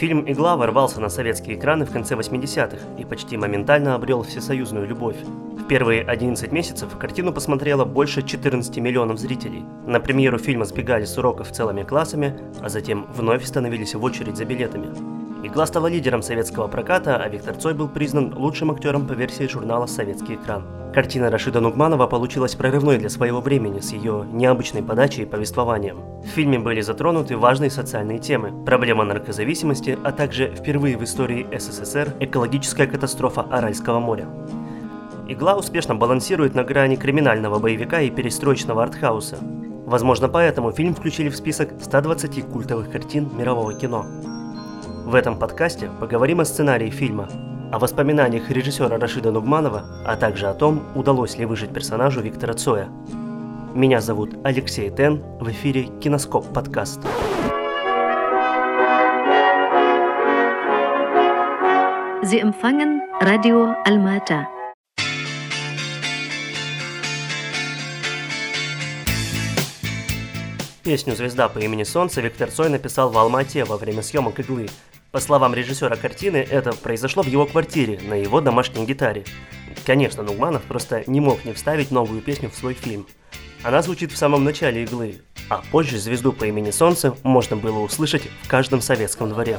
Фильм «Игла» ворвался на советские экраны в конце 80-х и почти моментально обрел всесоюзную любовь. В первые 11 месяцев картину посмотрело больше 14 миллионов зрителей. На премьеру фильма сбегали с уроков целыми классами, а затем вновь становились в очередь за билетами. «Игла» стала лидером советского проката, а Виктор Цой был признан лучшим актером по версии журнала «Советский экран». Картина Рашида Нугманова получилась прорывной для своего времени с ее необычной подачей и повествованием. В фильме были затронуты важные социальные темы – проблема наркозависимости, а также впервые в истории СССР экологическая катастрофа Аральского моря. «Игла» успешно балансирует на грани криминального боевика и перестроечного артхауса. Возможно, поэтому фильм включили в список 120 культовых картин мирового кино. В этом подкасте поговорим о сценарии фильма, о воспоминаниях режиссера Рашида Нугманова, а также о том, удалось ли выжить персонажу Виктора Цоя. Меня зовут Алексей Тен, в эфире Киноскоп подкаст. Sie empfangen Radio Almata. Песню «Звезда по имени Солнце» Виктор Цой написал в Алмате во время съемок «Иглы». По словам режиссера картины, это произошло в его квартире, на его домашней гитаре. Конечно, Нугманов просто не мог не вставить новую песню в свой фильм. Она звучит в самом начале иглы, а позже звезду по имени Солнце можно было услышать в каждом советском дворе.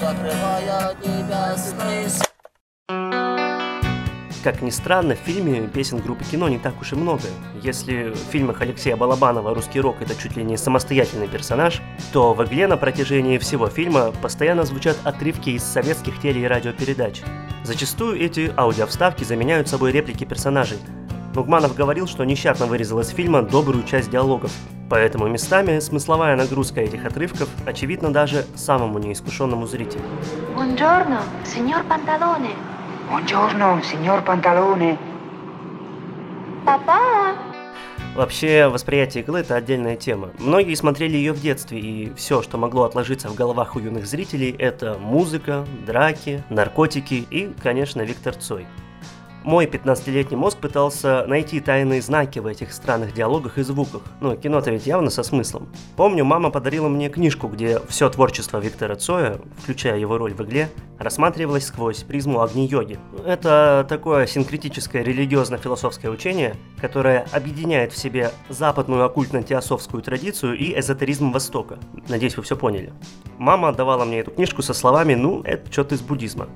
закрывая небесный как ни странно, в фильме песен группы кино не так уж и много. Если в фильмах Алексея Балабанова русский рок это чуть ли не самостоятельный персонаж, то в «Игле» на протяжении всего фильма постоянно звучат отрывки из советских теле- и радиопередач. Зачастую эти аудиовставки заменяют собой реплики персонажей. Нугманов говорил, что нещадно вырезал из фильма добрую часть диалогов, поэтому местами смысловая нагрузка этих отрывков очевидна даже самому неискушенному зрителю. Buongiorno, signor Pantalone. Buongiorno, signor Pantalone. Папа! Вообще, восприятие иглы – это отдельная тема. Многие смотрели ее в детстве, и все, что могло отложиться в головах у юных зрителей – это музыка, драки, наркотики и, конечно, Виктор Цой. Мой 15-летний мозг пытался найти тайные знаки в этих странных диалогах и звуках. Ну, кино-то ведь явно со смыслом. Помню, мама подарила мне книжку, где все творчество Виктора Цоя, включая его роль в игле, рассматривалось сквозь призму огни-йоги. Это такое синкретическое религиозно-философское учение, которое объединяет в себе западную оккультно-теософскую традицию и эзотеризм Востока. Надеюсь, вы все поняли. Мама отдавала мне эту книжку со словами «ну, это что-то из буддизма».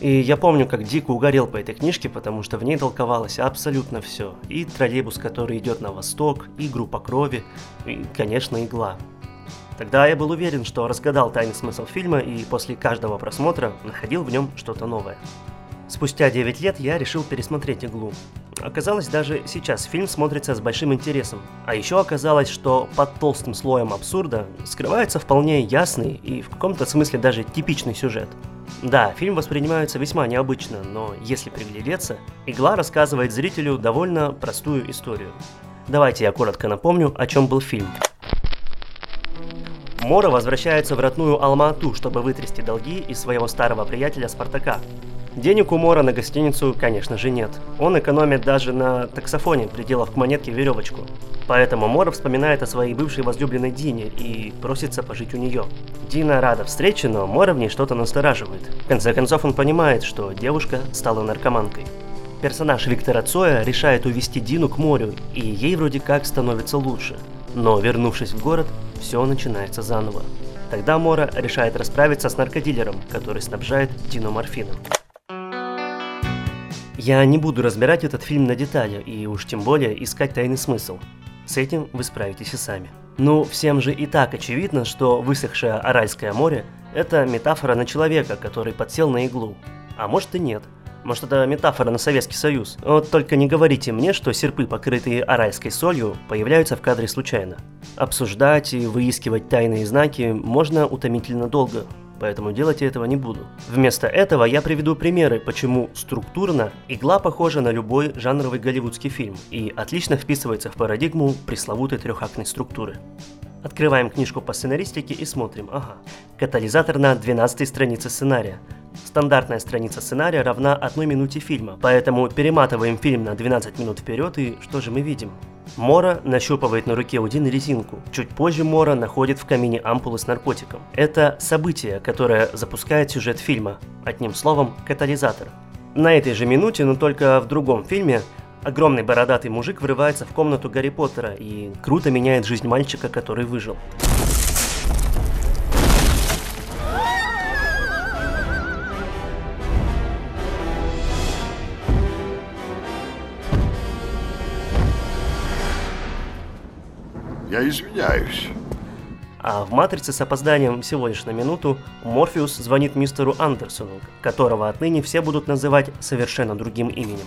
И я помню, как дико угорел по этой книжке, потому что в ней толковалось абсолютно все. И троллейбус, который идет на восток, и группа крови, и, конечно, игла. Тогда я был уверен, что разгадал тайный смысл фильма и после каждого просмотра находил в нем что-то новое. Спустя 9 лет я решил пересмотреть «Иглу». Оказалось, даже сейчас фильм смотрится с большим интересом. А еще оказалось, что под толстым слоем абсурда скрывается вполне ясный и в каком-то смысле даже типичный сюжет – да, фильм воспринимается весьма необычно, но если приглядеться, «Игла» рассказывает зрителю довольно простую историю. Давайте я коротко напомню, о чем был фильм. Мора возвращается в родную Алма-Ату, чтобы вытрясти долги из своего старого приятеля Спартака, Денег у Мора на гостиницу, конечно же, нет. Он экономит даже на таксофоне, приделав к монетке веревочку. Поэтому Мора вспоминает о своей бывшей возлюбленной Дине и просится пожить у нее. Дина рада встрече, но Мора в ней что-то настораживает. В конце концов он понимает, что девушка стала наркоманкой. Персонаж Виктора Цоя решает увести Дину к морю, и ей вроде как становится лучше. Но вернувшись в город, все начинается заново. Тогда Мора решает расправиться с наркодилером, который снабжает Дину морфином. Я не буду разбирать этот фильм на детали и уж тем более искать тайный смысл. С этим вы справитесь и сами. Ну, всем же и так очевидно, что высохшее Аральское море – это метафора на человека, который подсел на иглу. А может и нет. Может это метафора на Советский Союз. Вот только не говорите мне, что серпы, покрытые аральской солью, появляются в кадре случайно. Обсуждать и выискивать тайные знаки можно утомительно долго, поэтому делать я этого не буду. Вместо этого я приведу примеры, почему структурно игла похожа на любой жанровый голливудский фильм и отлично вписывается в парадигму пресловутой трехактной структуры. Открываем книжку по сценаристике и смотрим. Ага. Катализатор на 12 странице сценария. Стандартная страница сценария равна одной минуте фильма, поэтому перематываем фильм на 12 минут вперед и что же мы видим? Мора нащупывает на руке у Дины резинку. Чуть позже Мора находит в камине ампулы с наркотиком. Это событие, которое запускает сюжет фильма. Одним словом, катализатор. На этой же минуте, но только в другом фильме, огромный бородатый мужик врывается в комнату Гарри Поттера и круто меняет жизнь мальчика, который выжил. Я извиняюсь. А в «Матрице» с опозданием всего лишь на минуту Морфеус звонит мистеру Андерсону, которого отныне все будут называть совершенно другим именем.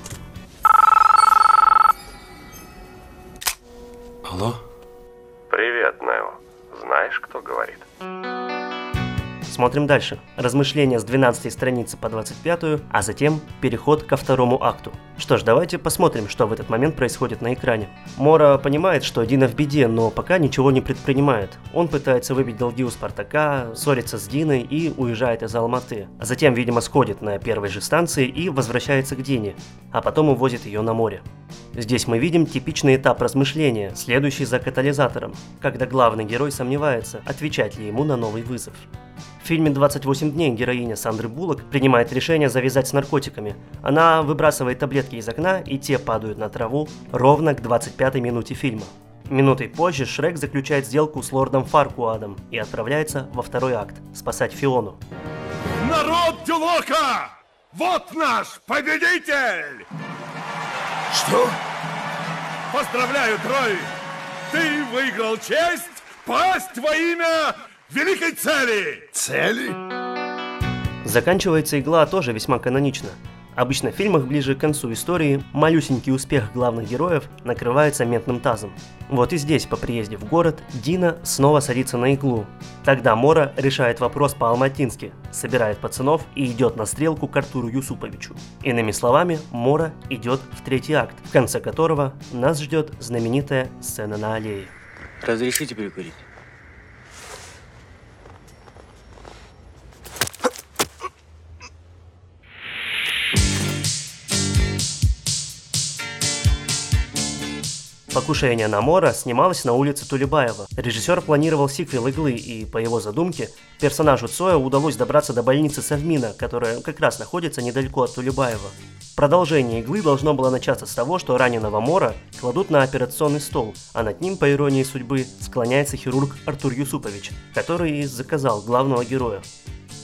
Алло? Привет, Нео. Знаешь, кто говорит? Смотрим дальше. Размышления с 12 страницы по 25, а затем переход ко второму акту. Что ж, давайте посмотрим, что в этот момент происходит на экране. Мора понимает, что Дина в беде, но пока ничего не предпринимает. Он пытается выбить долги у Спартака, ссорится с Диной и уезжает из Алматы. Затем, видимо, сходит на первой же станции и возвращается к Дине, а потом увозит ее на море. Здесь мы видим типичный этап размышления, следующий за катализатором, когда главный герой сомневается, отвечать ли ему на новый вызов. В фильме «28 дней» героиня Сандры Буллок принимает решение завязать с наркотиками. Она выбрасывает таблетки из окна, и те падают на траву ровно к 25-й минуте фильма. Минутой позже Шрек заключает сделку с лордом Фаркуадом и отправляется во второй акт – спасать Фиону. Народ Дюлока! Вот наш победитель! Что? Поздравляю, Трой! Ты выиграл честь пасть во имя великой цели! Цели? Заканчивается игла тоже весьма канонично. Обычно в фильмах ближе к концу истории малюсенький успех главных героев накрывается ментным тазом. Вот и здесь, по приезде в город, Дина снова садится на иглу. Тогда Мора решает вопрос по-алматински, собирает пацанов и идет на стрелку к Артуру Юсуповичу. Иными словами, Мора идет в третий акт, в конце которого нас ждет знаменитая сцена на аллее. Разрешите перекурить? «Покушение на Мора» снималось на улице Тулебаева. Режиссер планировал сиквел «Иглы», и, по его задумке, персонажу Цоя удалось добраться до больницы Совмина, которая как раз находится недалеко от Тулебаева. Продолжение «Иглы» должно было начаться с того, что раненого Мора кладут на операционный стол, а над ним, по иронии судьбы, склоняется хирург Артур Юсупович, который и заказал главного героя.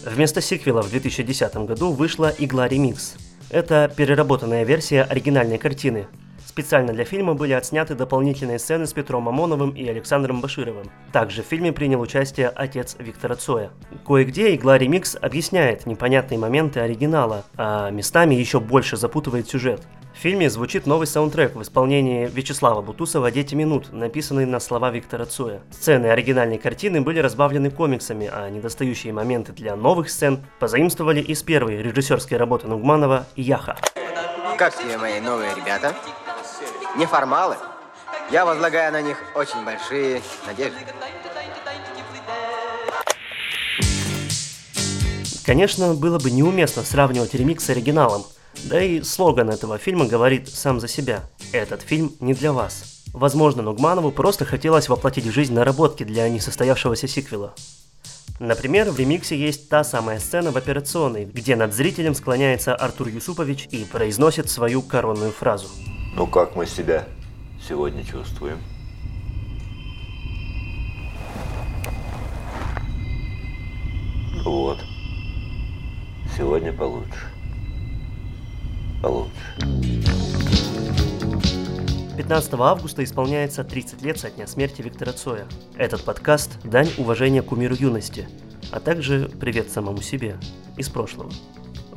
Вместо сиквела в 2010 году вышла «Игла Ремикс». Это переработанная версия оригинальной картины, Специально для фильма были отсняты дополнительные сцены с Петром Мамоновым и Александром Башировым. Также в фильме принял участие отец Виктора Цоя. Кое-где игла ремикс объясняет непонятные моменты оригинала, а местами еще больше запутывает сюжет. В фильме звучит новый саундтрек в исполнении Вячеслава Бутусова «Дети минут», написанный на слова Виктора Цоя. Сцены оригинальной картины были разбавлены комиксами, а недостающие моменты для новых сцен позаимствовали из первой режиссерской работы Нугманова «Яха». Как тебе мои новые ребята? Неформалы. Я возлагаю на них очень большие надежды. Конечно, было бы неуместно сравнивать ремикс с оригиналом, да и слоган этого фильма говорит сам за себя. Этот фильм не для вас. Возможно, Нугманову просто хотелось воплотить в жизнь наработки для несостоявшегося сиквела. Например, в ремиксе есть та самая сцена в операционной, где над зрителем склоняется Артур Юсупович и произносит свою коронную фразу. Ну как мы себя сегодня чувствуем? Вот. Сегодня получше. Получше. 15 августа исполняется 30 лет со дня смерти Виктора Цоя. Этот подкаст – дань уважения кумиру юности, а также привет самому себе из прошлого.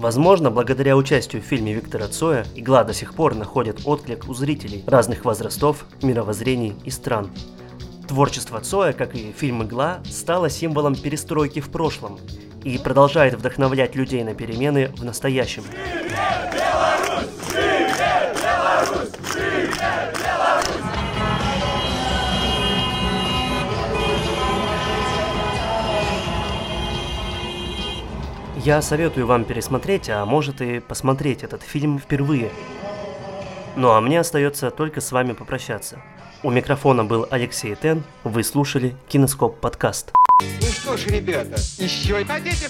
Возможно, благодаря участию в фильме Виктора Цоя игла до сих пор находит отклик у зрителей разных возрастов, мировоззрений и стран. Творчество Цоя, как и фильм «Игла», стало символом перестройки в прошлом и продолжает вдохновлять людей на перемены в настоящем. Я советую вам пересмотреть, а может и посмотреть этот фильм впервые. Ну а мне остается только с вами попрощаться. У микрофона был Алексей Тен. Вы слушали Кинескоп подкаст. Ну что ж, ребята, еще хотите?